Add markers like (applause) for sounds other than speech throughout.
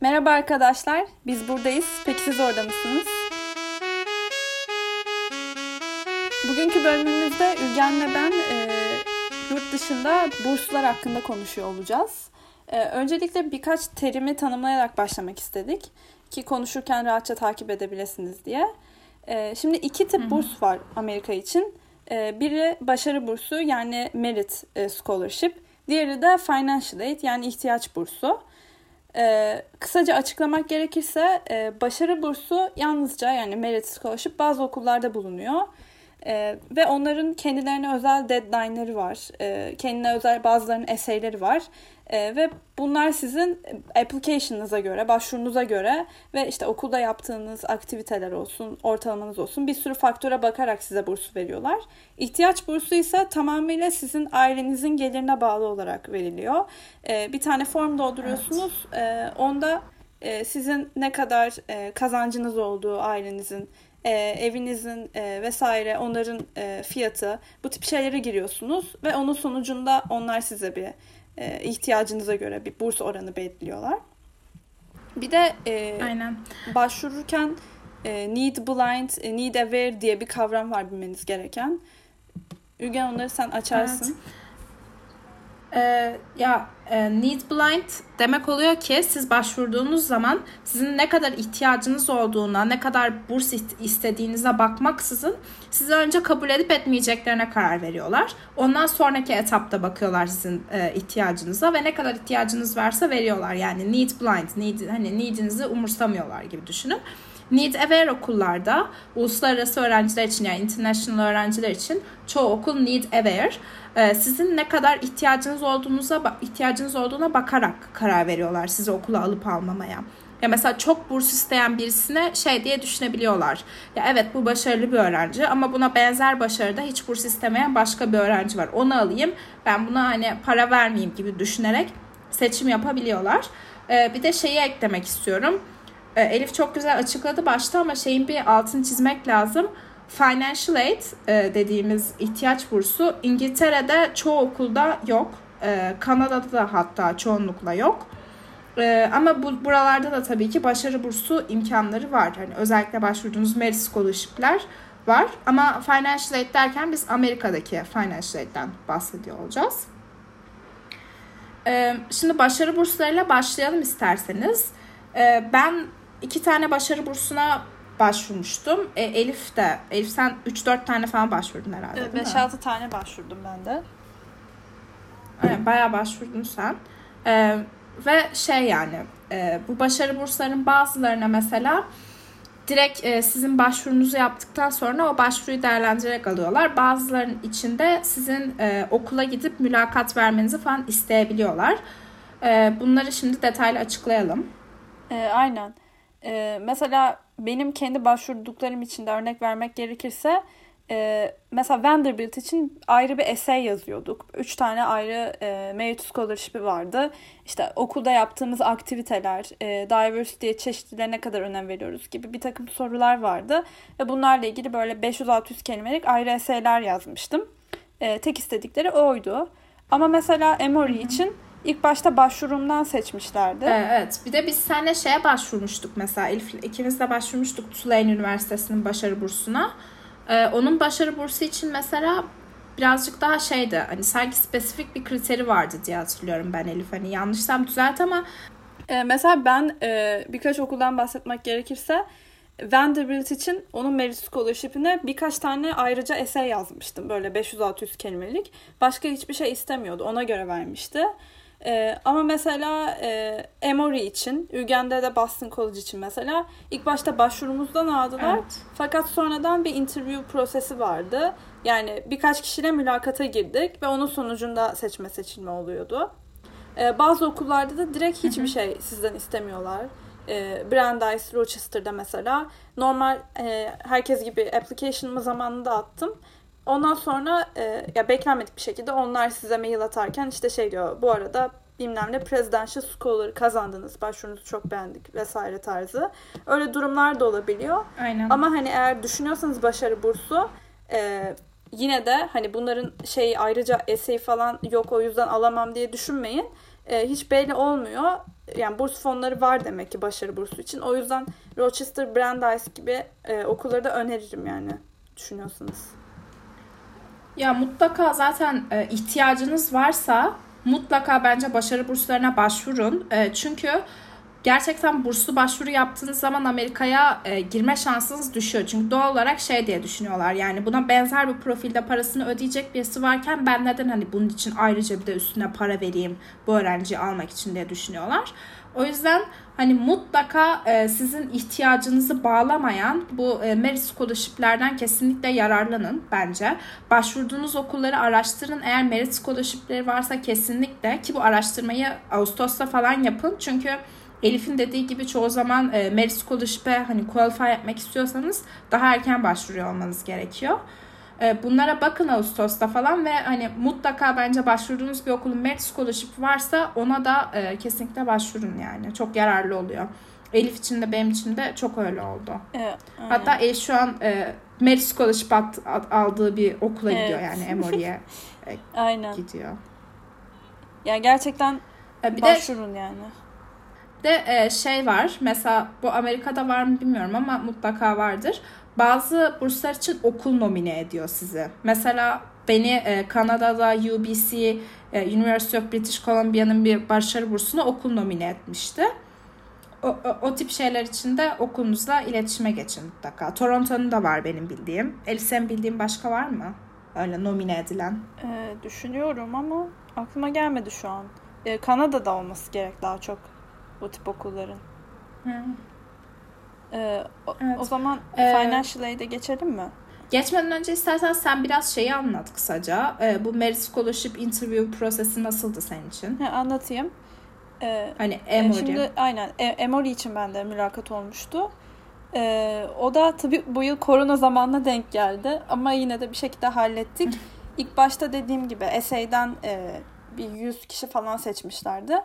Merhaba arkadaşlar, biz buradayız. Peki siz orada mısınız? Bugünkü bölümümüzde Ülgen ve ben e, yurt dışında burslar hakkında konuşuyor olacağız. E, öncelikle birkaç terimi tanımlayarak başlamak istedik ki konuşurken rahatça takip edebilirsiniz diye. E, şimdi iki tip burs var Amerika için. E, biri başarı bursu yani merit e, scholarship. Diğeri de financial aid yani ihtiyaç bursu. Ee, kısaca açıklamak gerekirse e, başarı bursu yalnızca yani merit scholarship bazı okullarda bulunuyor. Ee, ve onların kendilerine özel deadline'ları var. Ee, kendine özel bazılarının eseyleri var. Ee, ve bunlar sizin application'ınıza göre, başvurunuza göre ve işte okulda yaptığınız aktiviteler olsun, ortalamanız olsun bir sürü faktöre bakarak size burs veriyorlar. İhtiyaç bursu ise tamamıyla sizin ailenizin gelirine bağlı olarak veriliyor. Ee, bir tane form dolduruyorsunuz. Evet. Ee, onda e, sizin ne kadar e, kazancınız olduğu ailenizin e, evinizin e, vesaire onların e, fiyatı bu tip şeylere giriyorsunuz ve onun sonucunda onlar size bir e, ihtiyacınıza göre bir burs oranı belirliyorlar. Bir de e, Aynen. başvururken e, need blind, e, need aware diye bir kavram var bilmeniz gereken. Ülgen onları sen açarsın. Evet. Ee, ya e, need blind demek oluyor ki siz başvurduğunuz zaman sizin ne kadar ihtiyacınız olduğuna, ne kadar burs istediğinize bakmaksızın sizi önce kabul edip etmeyeceklerine karar veriyorlar. Ondan sonraki etapta bakıyorlar sizin e, ihtiyacınıza ve ne kadar ihtiyacınız varsa veriyorlar. Yani need blind, need, hani needinizi umursamıyorlar gibi düşünün. Need Aware okullarda uluslararası öğrenciler için yani international öğrenciler için çoğu okul Need Aware. Ee, sizin ne kadar ihtiyacınız olduğunuza ihtiyacınız olduğuna bakarak karar veriyorlar sizi okula alıp almamaya. Ya mesela çok burs isteyen birisine şey diye düşünebiliyorlar. Ya evet bu başarılı bir öğrenci ama buna benzer başarıda hiç burs istemeyen başka bir öğrenci var. Onu alayım ben buna hani para vermeyeyim gibi düşünerek seçim yapabiliyorlar. Ee, bir de şeyi eklemek istiyorum. Ee, Elif çok güzel açıkladı başta ama şeyin bir altını çizmek lazım. Financial aid e, dediğimiz ihtiyaç bursu İngiltere'de çoğu okulda yok. E, Kanada'da da hatta çoğunlukla yok. E, ama bu buralarda da tabii ki başarı bursu imkanları var. Hani özellikle başvurduğunuz merit scholarship'ler var. Ama financial aid derken biz Amerika'daki financial aid'den bahsediyor olacağız. Şimdi başarı burslarıyla başlayalım isterseniz. Ben iki tane başarı bursuna başvurmuştum. E, Elif de. Elif sen 3-4 tane falan başvurdun herhalde evet, 5-6 tane başvurdum ben de. Evet, bayağı başvurdun sen. E, ve şey yani e, bu başarı burslarının bazılarına mesela direkt e, sizin başvurunuzu yaptıktan sonra o başvuruyu değerlendirerek alıyorlar. Bazılarının içinde sizin e, okula gidip mülakat vermenizi falan isteyebiliyorlar. E, bunları şimdi detaylı açıklayalım. E, aynen. E, mesela benim kendi başvurduklarım için de örnek vermek gerekirse e, mesela Vanderbilt için ayrı bir essay yazıyorduk. Üç tane ayrı e, merit scholarship'i vardı. İşte okulda yaptığımız aktiviteler, e, diversity'ye, çeşitliliğe ne kadar önem veriyoruz gibi bir takım sorular vardı. Ve bunlarla ilgili böyle 500-600 kelimelik ayrı essayler yazmıştım. E, tek istedikleri oydu. Ama mesela Emory için İlk başta başvurumdan seçmişlerdi. Evet. Bir de biz seninle şeye başvurmuştuk mesela. Elif, ikimiz de başvurmuştuk Tulane Üniversitesi'nin başarı bursuna. Ee, onun başarı bursu için mesela birazcık daha şeydi. Hani sanki spesifik bir kriteri vardı diye hatırlıyorum ben Elif. Hani yanlışsam düzelt ama ee, mesela ben e, birkaç okuldan bahsetmek gerekirse Vanderbilt için onun merit scholarship'ine birkaç tane ayrıca essay yazmıştım. Böyle 500-600 kelimelik. Başka hiçbir şey istemiyordu. Ona göre vermişti. Ee, ama mesela e, Emory için, Uganda de Boston College için mesela ilk başta başvurumuzdan aldılar. Evet. Fakat sonradan bir interview prosesi vardı. Yani birkaç kişiyle mülakata girdik ve onun sonucunda seçme seçilme oluyordu. Ee, bazı okullarda da direkt hiçbir şey sizden istemiyorlar. Ee, Brandeis, Rochester'da mesela normal e, herkes gibi application'ımı zamanında attım Ondan sonra e, ya beklenmedik bir şekilde onlar size mail atarken işte şey diyor bu arada bilmem ne presidential scholar kazandınız başvurunuzu çok beğendik vesaire tarzı. Öyle durumlar da olabiliyor. Aynen. Ama hani eğer düşünüyorsanız başarı bursu e, yine de hani bunların şey ayrıca essay falan yok o yüzden alamam diye düşünmeyin. E, hiç belli olmuyor. yani burs fonları var demek ki başarı bursu için. O yüzden Rochester Brandeis gibi e, okulları da öneririm yani düşünüyorsanız. Ya mutlaka zaten e, ihtiyacınız varsa mutlaka bence başarı burslarına başvurun. E, çünkü gerçekten burslu başvuru yaptığınız zaman Amerika'ya e, girme şansınız düşüyor. Çünkü doğal olarak şey diye düşünüyorlar. Yani buna benzer bir profilde parasını ödeyecek birisi varken ben neden hani bunun için ayrıca bir de üstüne para vereyim bu öğrenciyi almak için diye düşünüyorlar. O yüzden hani mutlaka e, sizin ihtiyacınızı bağlamayan bu e, merit scholarship'lerden kesinlikle yararlanın bence. Başvurduğunuz okulları araştırın. Eğer merit scholarship'leri varsa kesinlikle ki bu araştırmayı Ağustos'ta falan yapın. Çünkü Elif'in dediği gibi çoğu zaman e, merit scholarship'e hani qualify etmek istiyorsanız daha erken başvuruyor olmanız gerekiyor. E, bunlara bakın Ağustos'ta falan ve hani mutlaka bence başvurduğunuz bir okulun merit scholarship varsa ona da e, kesinlikle başvurun yani. Çok yararlı oluyor. Elif için de benim için de çok öyle oldu. Evet, Hatta Elif şu an e, merit scholarship at, at, aldığı bir okula evet. gidiyor yani Emory'e e, (laughs) aynen. gidiyor. Yani gerçekten e, bir başvurun de, yani. De e, şey var mesela bu Amerika'da var mı bilmiyorum ama mutlaka vardır bazı burslar için okul nomine ediyor sizi. Mesela beni e, Kanada'da UBC, e, University of British Columbia'nın bir başarı bursuna okul nomine etmişti. O, o, o tip şeyler için de okulunuzla iletişime geçin mutlaka. Toronto'nun da var benim bildiğim. Elif sen bildiğin başka var mı? Öyle nomine edilen. Ee, düşünüyorum ama aklıma gelmedi şu an. Ee, Kanada'da olması gerek daha çok bu tip okulların. Hı. Ee, o, evet. o zaman ee, financial aid'e geçelim mi? Geçmeden önce istersen sen biraz şeyi anlat kısaca. Ee, bu merit scholarship interview prosesi nasıldı senin için? He, anlatayım. Ee, hani Emory. E, şimdi aynen e, Emory için bende mülakat olmuştu. Ee, o da tabii bu yıl korona zamanına denk geldi ama yine de bir şekilde hallettik. (laughs) İlk başta dediğim gibi essay'den e, bir 100 kişi falan seçmişlerdi.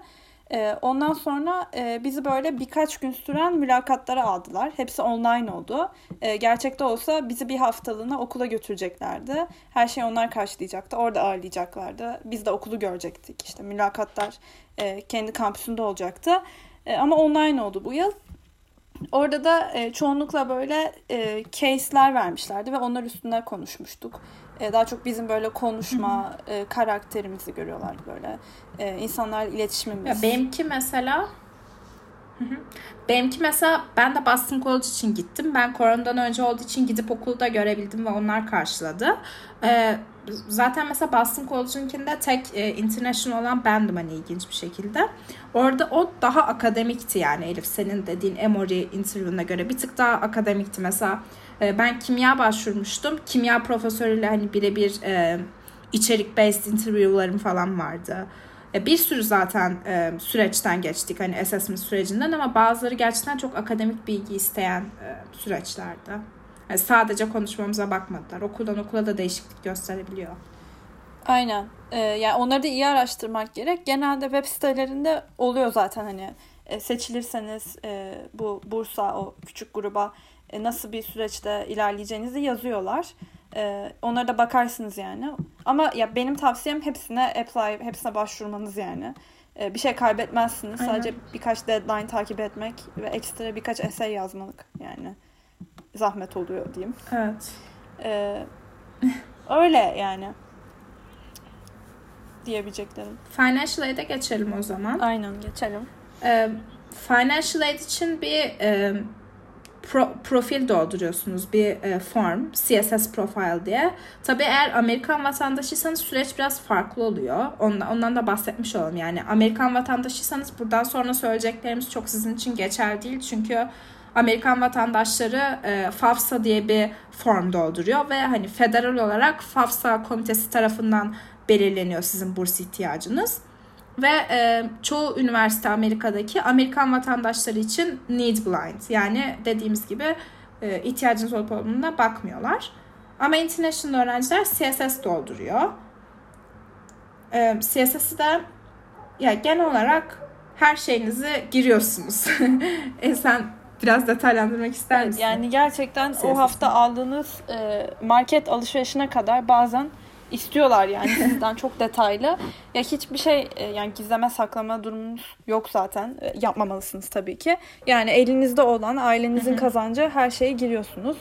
Ee, ondan sonra e, bizi böyle birkaç gün süren mülakatlara aldılar. Hepsi online oldu. Ee, gerçekte olsa bizi bir haftalığına okula götüreceklerdi. Her şey onlar karşılayacaktı. Orada ağırlayacaklardı. Biz de okulu görecektik. İşte mülakatlar e, kendi kampüsünde olacaktı. E, ama online oldu bu yıl. Orada da çoğunlukla böyle case'ler vermişlerdi ve onlar üstünde konuşmuştuk. E, daha çok bizim böyle konuşma e, karakterimizi görüyorlar böyle. E, insanlarla iletişimimiz. Ya benimki mesela Benimki mesela ben de Boston College için gittim. Ben koronadan önce olduğu için gidip okulda görebildim ve onlar karşıladı. Ee, zaten mesela Boston College'ınkinde tek e, international olan bendim hani ilginç bir şekilde. Orada o daha akademikti yani Elif senin dediğin Emory interview'una göre bir tık daha akademikti. Mesela e, ben kimya başvurmuştum. Kimya profesörüyle hani birebir e, içerik based interview'larım falan vardı. E, bir sürü zaten e, süreçten geçtik hani assessment sürecinden ama bazıları gerçekten çok akademik bilgi isteyen e, süreçlerdi. Yani sadece konuşmamıza bakmadılar. Okuldan okula da değişiklik gösterebiliyor. Aynen. Ee, yani onları da iyi araştırmak gerek. Genelde web sitelerinde oluyor zaten hani e, seçilirseniz e, bu bursa o küçük gruba e, nasıl bir süreçte ilerleyeceğinizi yazıyorlar. E, onlara da bakarsınız yani. Ama ya benim tavsiyem hepsine apply, hepsine başvurmanız yani. E, bir şey kaybetmezsiniz. Aynen. Sadece birkaç deadline takip etmek ve ekstra birkaç essay yazmalık yani. Zahmet oluyor diyeyim. Evet. E, öyle yani. Diyebileceklerim. Financial Aid'e geçelim o zaman. Aynen geçelim. E, financial Aid için bir e, pro, profil dolduruyorsunuz bir e, form CSS profile diye. Tabii eğer Amerikan vatandaşıysanız süreç biraz farklı oluyor. Ondan, ondan da bahsetmiş olalım. Yani Amerikan vatandaşıysanız buradan sonra söyleyeceklerimiz çok sizin için geçerli değil. Çünkü Amerikan vatandaşları e, FAFSA diye bir form dolduruyor ve hani federal olarak FAFSA komitesi tarafından belirleniyor sizin burs ihtiyacınız. Ve e, çoğu üniversite Amerika'daki Amerikan vatandaşları için need blind. Yani dediğimiz gibi e, ihtiyacınız olup olmadığına bakmıyorlar. Ama international öğrenciler CSS dolduruyor. E, CSS'i de ya genel olarak her şeyinizi giriyorsunuz. (laughs) e, sen biraz detaylandırmak ister misin? Yani gerçekten CSS'i. o hafta aldığınız e, market alışverişine kadar bazen istiyorlar yani (laughs) sizden çok detaylı. Ya hiçbir şey e, yani gizleme saklama durumunuz yok zaten. E, yapmamalısınız tabii ki. Yani elinizde olan ailenizin kazancı her şeye giriyorsunuz.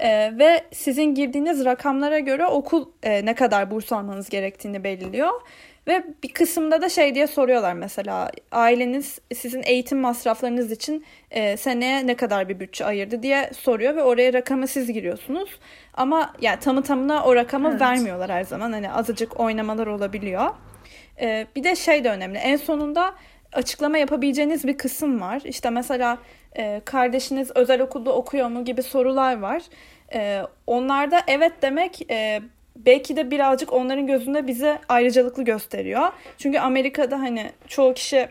Ee, ve sizin girdiğiniz rakamlara göre okul e, ne kadar burs almanız gerektiğini belirliyor. Ve bir kısımda da şey diye soruyorlar mesela aileniz sizin eğitim masraflarınız için e, seneye ne kadar bir bütçe ayırdı diye soruyor ve oraya rakamı siz giriyorsunuz. Ama yani tamı tamına o rakamı evet. vermiyorlar her zaman. Hani azıcık oynamalar olabiliyor. E, bir de şey de önemli. En sonunda açıklama yapabileceğiniz bir kısım var. İşte mesela e, kardeşiniz özel okulda okuyor mu gibi sorular var. E, onlarda evet demek e, belki de birazcık onların gözünde bize ayrıcalıklı gösteriyor. Çünkü Amerika'da hani çoğu kişi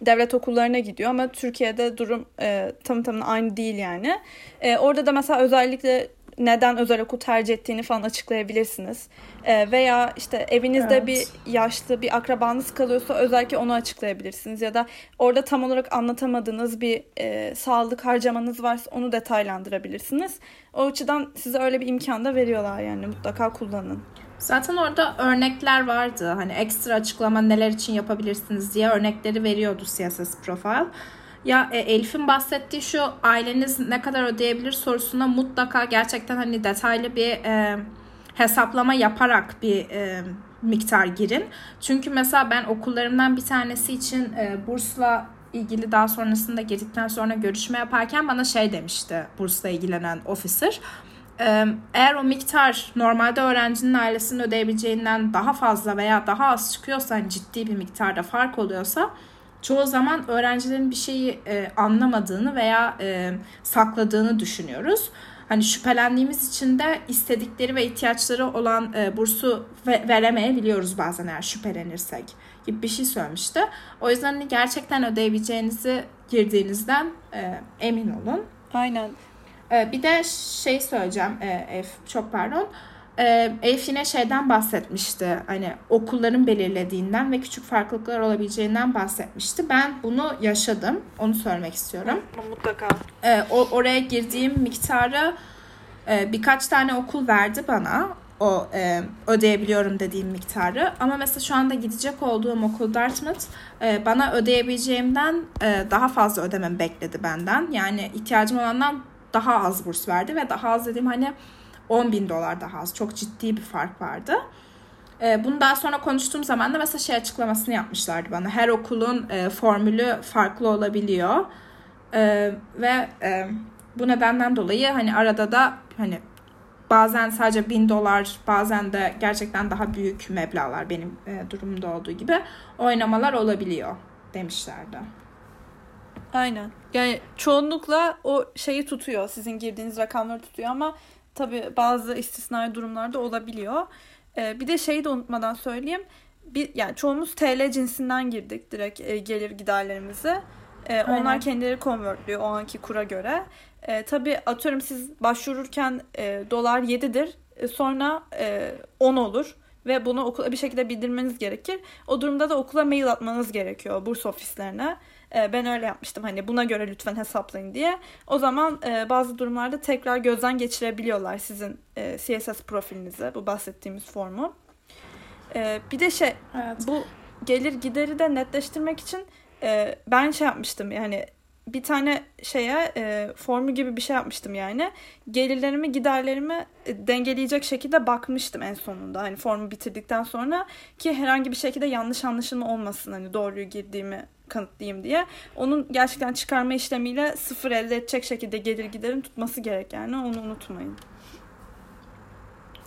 devlet okullarına gidiyor ama Türkiye'de durum e, tam tamına aynı değil yani. E, orada da mesela özellikle neden özel okul tercih ettiğini falan açıklayabilirsiniz. E, veya işte evinizde evet. bir yaşlı bir akrabanız kalıyorsa özellikle onu açıklayabilirsiniz. Ya da orada tam olarak anlatamadığınız bir e, sağlık harcamanız varsa onu detaylandırabilirsiniz. O açıdan size öyle bir imkan da veriyorlar yani mutlaka kullanın. Zaten orada örnekler vardı. Hani ekstra açıklama neler için yapabilirsiniz diye örnekleri veriyordu CSS Profile. Ya e, Elif'in bahsettiği şu aileniz ne kadar ödeyebilir sorusuna mutlaka gerçekten hani detaylı bir e, hesaplama yaparak bir e, miktar girin. Çünkü mesela ben okullarımdan bir tanesi için e, bursla ilgili daha sonrasında girdikten sonra görüşme yaparken bana şey demişti bursla ilgilenen officer. E, eğer o miktar normalde öğrencinin ailesinin ödeyebileceğinden daha fazla veya daha az çıkıyorsa hani ciddi bir miktarda fark oluyorsa çoğu zaman öğrencilerin bir şeyi e, anlamadığını veya e, sakladığını düşünüyoruz. Hani şüphelendiğimiz için de istedikleri ve ihtiyaçları olan e, bursu ve, veremeyebiliyoruz bazen eğer şüphelenirsek gibi bir şey söylemişti. O yüzden hani gerçekten ödeyebileceğinizi girdiğinizden e, emin olun. Aynen. E, bir de şey söyleyeceğim e, F, çok pardon e, Elif yine şeyden bahsetmişti. Hani okulların belirlediğinden ve küçük farklılıklar olabileceğinden bahsetmişti. Ben bunu yaşadım. Onu söylemek istiyorum. Mutlaka. E, o, oraya girdiğim miktarı e, birkaç tane okul verdi bana. O e, ödeyebiliyorum dediğim miktarı. Ama mesela şu anda gidecek olduğum okul Dartmouth e, bana ödeyebileceğimden e, daha fazla ödemem bekledi benden. Yani ihtiyacım olandan daha az burs verdi ve daha az dediğim hani 10 bin dolar daha az. Çok ciddi bir fark vardı. E, bunu daha sonra konuştuğum zaman da mesela şey açıklamasını yapmışlardı bana. Her okulun e, formülü farklı olabiliyor. E, ve e, bu nedenden dolayı hani arada da hani bazen sadece bin dolar bazen de gerçekten daha büyük meblalar benim e, durumumda olduğu gibi oynamalar olabiliyor demişlerdi. Aynen. Yani çoğunlukla o şeyi tutuyor. Sizin girdiğiniz rakamları tutuyor ama Tabii bazı istisnai durumlarda olabiliyor. Ee, bir de şeyi de unutmadan söyleyeyim. Bir, yani çoğumuz TL cinsinden girdik direkt e, gelir giderlerimizi. E, onlar kendileri konvertliyor o anki kura göre. E, tabii atıyorum siz başvururken e, dolar 7'dir. E, sonra e, 10 olur ve bunu okula bir şekilde bildirmeniz gerekir. O durumda da okula mail atmanız gerekiyor burs ofislerine. E, ben öyle yapmıştım hani buna göre lütfen hesaplayın diye. O zaman e, bazı durumlarda tekrar gözden geçirebiliyorlar sizin e, CSS profilinizi bu bahsettiğimiz formu. Bir de şey evet. bu gelir gideri de netleştirmek için ben şey yapmıştım yani bir tane şeye e, formu gibi bir şey yapmıştım yani. Gelirlerimi giderlerimi e, dengeleyecek şekilde bakmıştım en sonunda. Hani formu bitirdikten sonra ki herhangi bir şekilde yanlış anlaşılma olmasın hani doğruyu girdiğimi kanıtlayayım diye. Onun gerçekten çıkarma işlemiyle sıfır elde edecek şekilde gelir giderin tutması gerek yani onu unutmayın.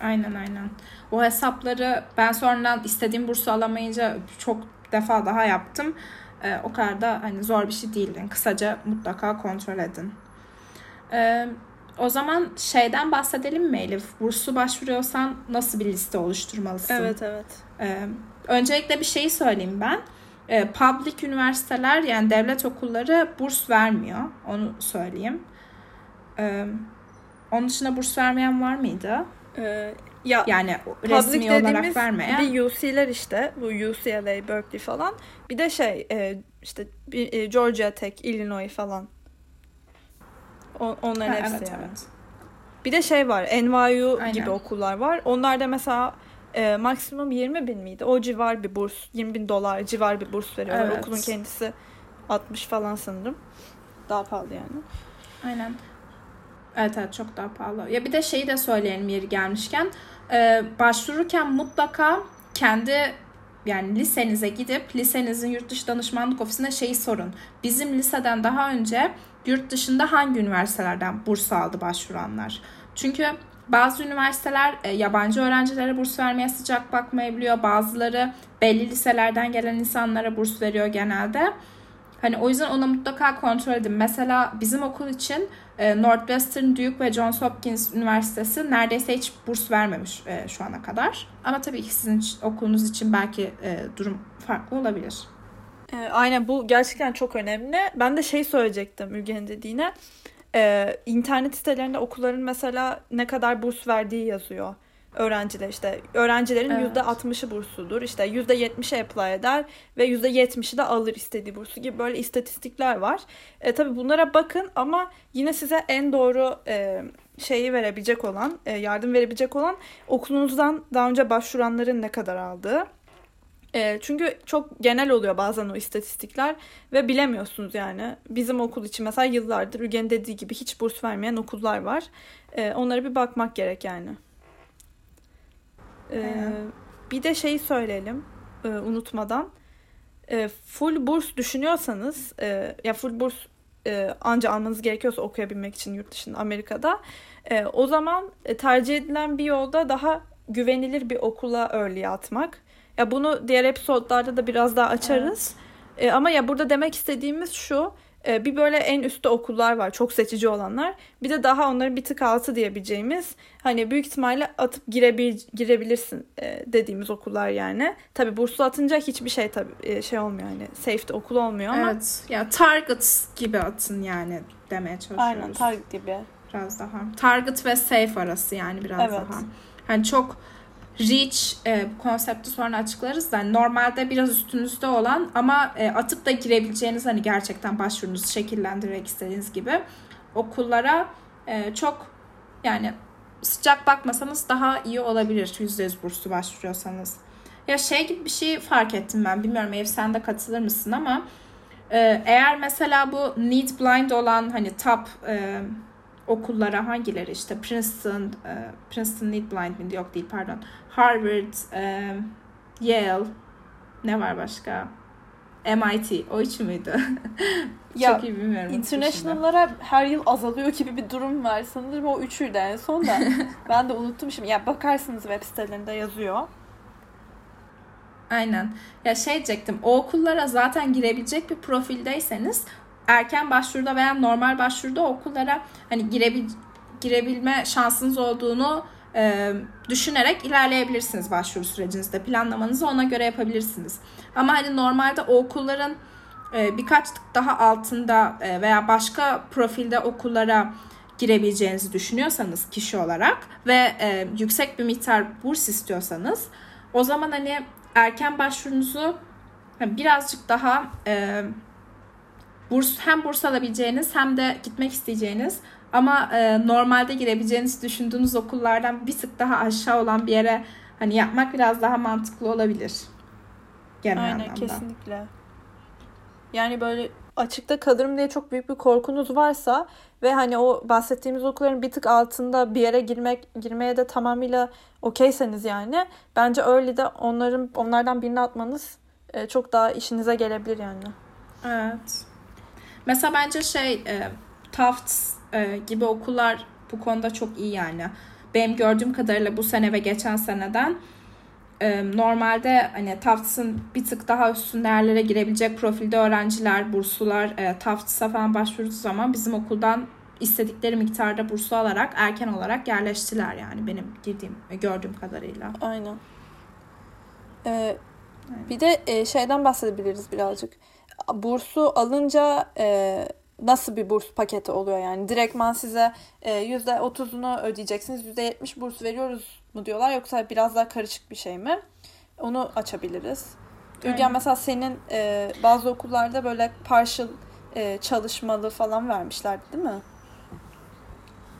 Aynen aynen. O hesapları ben sonradan istediğim bursu alamayınca çok defa daha yaptım. Ee, o kadar da hani zor bir şey değil. Yani kısaca mutlaka kontrol edin. Ee, o zaman şeyden bahsedelim mi Elif? Burslu başvuruyorsan nasıl bir liste oluşturmalısın? Evet evet. Ee, öncelikle bir şeyi söyleyeyim ben e, public üniversiteler yani devlet okulları burs vermiyor. Onu söyleyeyim. E, onun dışında burs vermeyen var mıydı? Ee, ya yani resmi olarak vermeyen. Bir UC'ler işte bu UCLA, Berkeley falan. Bir de şey e, işte e, Georgia Tech, Illinois falan. O, onların ha, hepsi evet, yani. Evet. Bir de şey var NYU Aynen. gibi okullar var. Onlar da mesela e, maksimum 20 bin miydi? O civar bir burs. 20 bin dolar civar bir burs veriyorlar. Evet. Okulun kendisi 60 falan sanırım. Daha pahalı yani. Aynen. Evet evet çok daha pahalı. Ya bir de şeyi de söyleyelim yeri gelmişken. E, başvururken mutlaka kendi yani lisenize gidip lisenizin yurt dışı danışmanlık ofisine şeyi sorun. Bizim liseden daha önce yurt dışında hangi üniversitelerden burs aldı başvuranlar? Çünkü bazı üniversiteler e, yabancı öğrencilere burs vermeye sıcak bakmayabiliyor. Bazıları belli liselerden gelen insanlara burs veriyor genelde. Hani o yüzden ona mutlaka kontrol edin. Mesela bizim okul için e, Northwestern, Duke ve Johns Hopkins Üniversitesi neredeyse hiç burs vermemiş e, şu ana kadar. Ama tabii ki sizin okulunuz için belki e, durum farklı olabilir. E, aynen bu gerçekten çok önemli. Ben de şey söyleyecektim Müge'nin dediğine. E, internet sitelerinde okulların mesela ne kadar burs verdiği yazıyor öğrenciler işte öğrencilerin evet. %60'ı bursludur. İşte yüzde 70'e apply eder ve yüzde 70'i de alır istediği bursu gibi böyle istatistikler var. E, tabii bunlara bakın ama yine size en doğru e, şeyi verebilecek olan, e, yardım verebilecek olan okulunuzdan daha önce başvuranların ne kadar aldığı. E, çünkü çok genel oluyor bazen o istatistikler ve bilemiyorsunuz yani. Bizim okul için mesela yıllardır Ügen dediği gibi hiç burs vermeyen okullar var. E, onlara bir bakmak gerek yani. Ee, bir de şeyi söyleyelim e, unutmadan. E, full burs düşünüyorsanız e, ya full burs e, anca almanız gerekiyorsa okuyabilmek için yurt dışında Amerika'da e, o zaman e, tercih edilen bir yolda daha güvenilir bir okula early'e atmak. Ya bunu diğer episodlarda da biraz daha açarız. Evet. E, ama ya burada demek istediğimiz şu ee, bir böyle en üstte okullar var. Çok seçici olanlar. Bir de daha onların bir tık altı diyebileceğimiz hani büyük ihtimalle atıp girebil, girebilirsin e, dediğimiz okullar yani. Tabi burslu atınca hiçbir şey tabi e, şey olmuyor hani safety okul olmuyor ama. Evet. Ya target gibi atın yani demeye çalışıyoruz. Aynen target gibi. Biraz daha. Target ve safe arası yani biraz evet. daha. Hani çok reach e, konsepti sonra açıklarız yani normalde biraz üstünüzde olan ama e, atıp da girebileceğiniz hani gerçekten başvurunuzu şekillendirmek istediğiniz gibi okullara e, çok yani sıcak bakmasanız daha iyi olabilir %100 burslu başvuruyorsanız. Ya şey gibi bir şey fark ettim ben. Bilmiyorum Ev sen de katılır mısın ama e, eğer mesela bu need blind olan hani top e, okullara hangileri işte Princeton, e, Princeton Need Blind mi? Yok değil pardon. Harvard, e, Yale, ne var başka? MIT o hiç müydü? (laughs) ya, Çok iyi bilmiyorum. International'lara her yıl azalıyor gibi bir durum var. Sanırım o üçüydü en son da. (laughs) ben de unuttum şimdi. Ya bakarsınız web sitelerinde yazıyor. Aynen. Ya şey diyecektim. O okullara zaten girebilecek bir profildeyseniz erken başvuruda veya normal başvuruda okullara hani girebil girebilme şansınız olduğunu e, düşünerek ilerleyebilirsiniz başvuru sürecinizde. Planlamanızı ona göre yapabilirsiniz. Ama hani normalde o okulların e, birkaç tık daha altında e, veya başka profilde okullara girebileceğinizi düşünüyorsanız kişi olarak ve e, yüksek bir miktar burs istiyorsanız o zaman hani erken başvurunuzu birazcık daha e, burs hem burs alabileceğiniz hem de gitmek isteyeceğiniz ama e, normalde girebileceğiniz düşündüğünüz okullardan bir tık daha aşağı olan bir yere hani yapmak biraz daha mantıklı olabilir. Genel Aynen anlamda. kesinlikle. Yani böyle açıkta kalırım diye çok büyük bir korkunuz varsa ve hani o bahsettiğimiz okulların bir tık altında bir yere girmek girmeye de tamamıyla okeyseniz yani bence öyle de onların onlardan birini atmanız e, çok daha işinize gelebilir yani. Evet. Mesela bence şey e, Tufts e, gibi okullar bu konuda çok iyi yani. Benim gördüğüm kadarıyla bu sene ve geçen seneden e, normalde hani Tufts'ın bir tık daha üstün değerlere girebilecek profilde öğrenciler, burslular e, Tufts'a falan başvurduğu zaman bizim okuldan istedikleri miktarda burslu alarak erken olarak yerleştiler yani benim girdiğim gördüğüm kadarıyla. Aynen. Ee, bir de e, şeyden bahsedebiliriz birazcık bursu alınca e, nasıl bir burs paketi oluyor yani? Direktman size e, %30'unu ödeyeceksiniz. %70 burs veriyoruz mu diyorlar yoksa biraz daha karışık bir şey mi? Onu açabiliriz. Ülgen mesela senin e, bazı okullarda böyle partial e, çalışmalı falan vermişlerdi değil mi?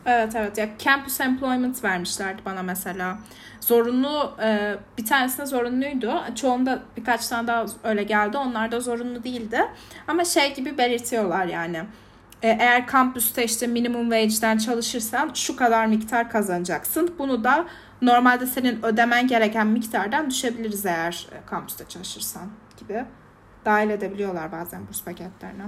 Evet evet ya campus employment vermişlerdi bana mesela. Zorunlu e, bir tanesinde zorunluydu. Çoğunda birkaç tane daha öyle geldi. Onlar da zorunlu değildi. Ama şey gibi belirtiyorlar yani. E, eğer kampüste işte minimum wage'den çalışırsan şu kadar miktar kazanacaksın. Bunu da normalde senin ödemen gereken miktardan düşebiliriz eğer e, kampüste çalışırsan gibi dahil edebiliyorlar bazen burs paketlerine.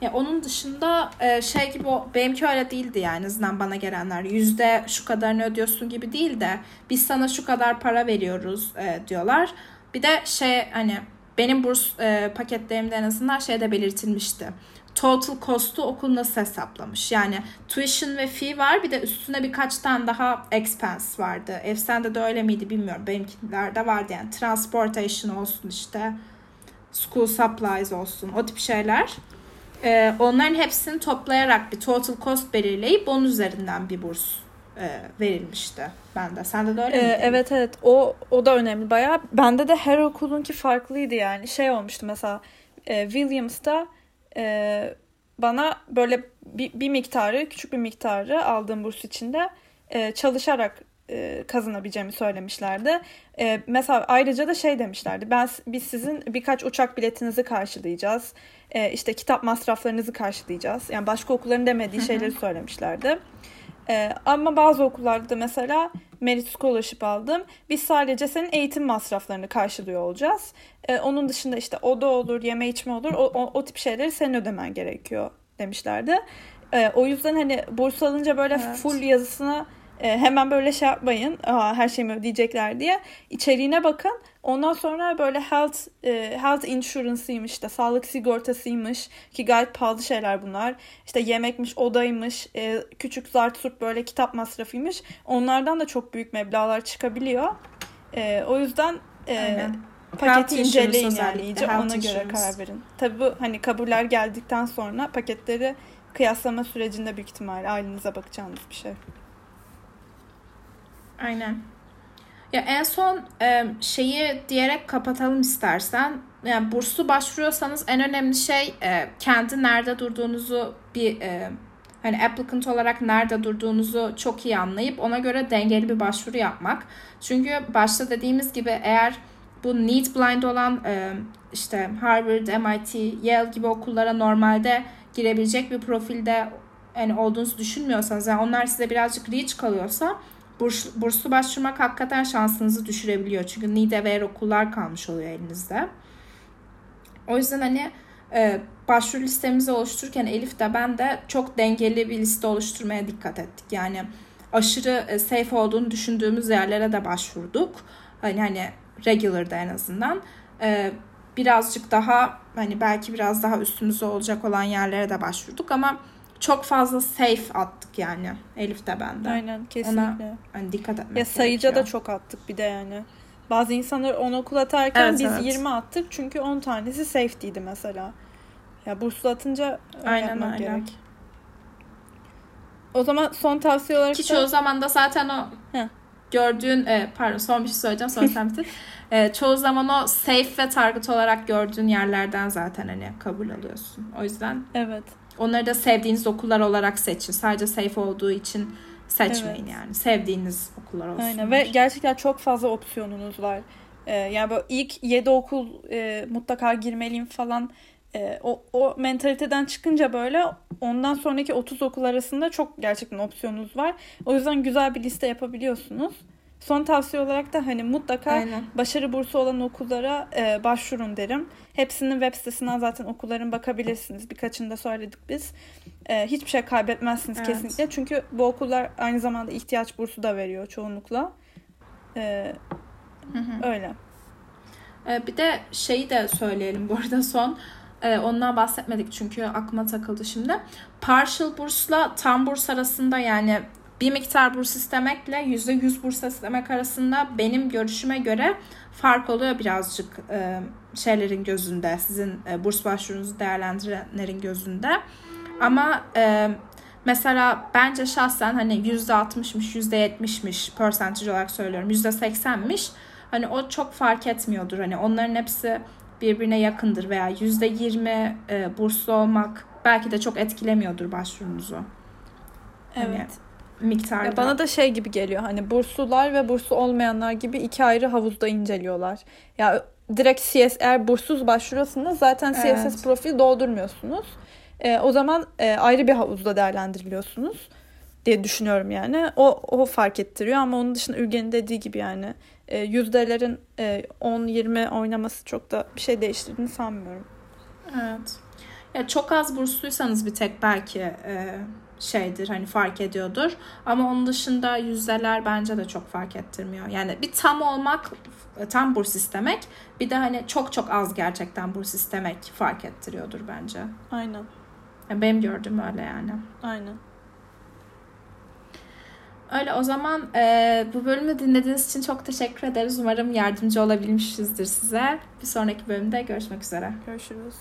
Ya onun dışında e, şey gibi o benimki öyle değildi yani azından bana gelenler yüzde şu kadarını ödüyorsun gibi değil de biz sana şu kadar para veriyoruz e, diyorlar. Bir de şey hani benim burs e, paketlerimde en azından şeyde belirtilmişti. Total cost'u okul nasıl hesaplamış? Yani tuition ve fee var bir de üstüne birkaç tane daha expense vardı. Efsende de öyle miydi bilmiyorum. Benimkilerde vardı yani transportation olsun işte school supplies olsun o tip şeyler. Ee, onların hepsini toplayarak bir total cost belirleyip onun üzerinden bir burs e, verilmişti bende. Sende de öyle ee, miydi? Evet evet o o da önemli bayağı. Bende de her okulunki farklıydı yani. Şey olmuştu mesela e, Williams'ta e, bana böyle bir, bir miktarı küçük bir miktarı aldığım burs içinde e, çalışarak e, kazanabileceğimi söylemişlerdi. E, mesela ayrıca da şey demişlerdi. Ben biz sizin birkaç uçak biletinizi karşılayacağız. E, işte kitap masraflarınızı karşılayacağız. Yani başka okulların demediği şeyleri söylemişlerdi. E, ama bazı okullarda da mesela Merit Scholarship aldım. Biz sadece senin eğitim masraflarını karşılıyor olacağız. E, onun dışında işte oda olur, yeme içme olur. O, o, o tip şeyleri senin ödemen gerekiyor demişlerdi. E, o yüzden hani burs alınca böyle evet. full yazısına e, hemen böyle şey yapmayın. Aa, her şeyimi ödeyecekler diye. İçeriğine bakın. Ondan sonra böyle health e, health insurance'ıymış işte sağlık sigortasıymış ki gayet pahalı şeyler bunlar. İşte yemekmiş, odaymış, e, küçük zart surt böyle kitap masrafıymış. Onlardan da çok büyük meblağlar çıkabiliyor. E, o yüzden e, paketi inceleyin yani iyice ona göre karar verin. Tabi bu hani kabuller geldikten sonra paketleri kıyaslama sürecinde büyük ihtimalle ailenize bakacağınız bir şey. Aynen. Ya en son şeyi diyerek kapatalım istersen. Yani burslu başvuruyorsanız en önemli şey kendi nerede durduğunuzu bir hani applicant olarak nerede durduğunuzu çok iyi anlayıp ona göre dengeli bir başvuru yapmak. Çünkü başta dediğimiz gibi eğer bu need blind olan işte Harvard, MIT, Yale gibi okullara normalde girebilecek bir profilde yani olduğunuzu düşünmüyorsanız yani onlar size birazcık reach kalıyorsa burs, burslu başvurmak hakikaten şansınızı düşürebiliyor. Çünkü need aware okullar kalmış oluyor elinizde. O yüzden hani e, başvuru listemizi oluştururken Elif de ben de çok dengeli bir liste oluşturmaya dikkat ettik. Yani aşırı e, safe olduğunu düşündüğümüz yerlere de başvurduk. Hani hani regular'da en azından. E, birazcık daha hani belki biraz daha üstümüzde olacak olan yerlere de başvurduk ama çok fazla safe attık yani Elif de bende. Aynen kesinlikle. Ona hani dikkat etmek Ya sayıca gerekiyor. da çok attık bir de yani. Bazı insanlar 10 okul atarken evet, biz evet. 20 attık çünkü 10 tanesi safety'ydi mesela. Ya burslu atınca aynen öyle. gerek. O zaman son tavsiye olarak Ki da... çoğu zaman da zaten o Heh. gördüğün e, pardon son bir şey söyleyeceğim sonra sen bitir. (laughs) E, çoğu zaman o safe ve target olarak gördüğün yerlerden zaten hani kabul alıyorsun. O yüzden Evet. Onları da sevdiğiniz okullar olarak seçin. Sadece safe olduğu için seçmeyin evet. yani. Sevdiğiniz okullar olsun. Aynen ve gerçekten çok fazla opsiyonunuz var. Ee, yani böyle ilk 7 okul e, mutlaka girmeliyim falan e, o, o mentaliteden çıkınca böyle ondan sonraki 30 okul arasında çok gerçekten opsiyonunuz var. O yüzden güzel bir liste yapabiliyorsunuz. Son tavsiye olarak da hani mutlaka Aynen. başarı bursu olan okullara e, başvurun derim. Hepsinin web sitesinden zaten okulların bakabilirsiniz. Birkaçını da söyledik biz. E, hiçbir şey kaybetmezsiniz evet. kesinlikle. Çünkü bu okullar aynı zamanda ihtiyaç bursu da veriyor çoğunlukla. E, hı hı. Öyle. E, bir de şeyi de söyleyelim bu arada son. E, ondan bahsetmedik çünkü aklıma takıldı şimdi. Partial bursla tam burs arasında yani bir miktar burs istemekle yüzde yüz burs istemek arasında benim görüşüme göre fark oluyor birazcık e, şeylerin gözünde sizin e, burs başvurunuzu değerlendirenlerin gözünde ama e, mesela bence şahsen hani yüzde altmışmış yüzde yetmişmiş percentage olarak söylüyorum yüzde seksenmiş hani o çok fark etmiyordur hani onların hepsi birbirine yakındır veya yüzde yirmi e, burslu olmak belki de çok etkilemiyordur başvurunuzu. Hani Evet. Miktarda. Ya bana da şey gibi geliyor hani burslular ve burslu olmayanlar gibi iki ayrı havuzda inceliyorlar. Ya direkt CS eğer burssuz başvuruyorsanız zaten CSS Evet. profil doldurmuyorsunuz. E, o zaman e, ayrı bir havuzda değerlendiriliyorsunuz diye düşünüyorum yani. O, o fark ettiriyor ama onun dışında Ülgen'in dediği gibi yani e, yüzdelerin e, 10-20 oynaması çok da bir şey değiştirdiğini sanmıyorum. Evet. Ya çok az bursluysanız bir tek belki e, şeydir hani fark ediyordur. Ama onun dışında yüzdeler bence de çok fark ettirmiyor. Yani bir tam olmak, tam burs istemek bir de hani çok çok az gerçekten burs istemek fark ettiriyordur bence. Aynen. Yani benim gördüğüm öyle yani. Aynen. Öyle o zaman e, bu bölümü dinlediğiniz için çok teşekkür ederiz. Umarım yardımcı olabilmişizdir size. Bir sonraki bölümde görüşmek üzere. Görüşürüz.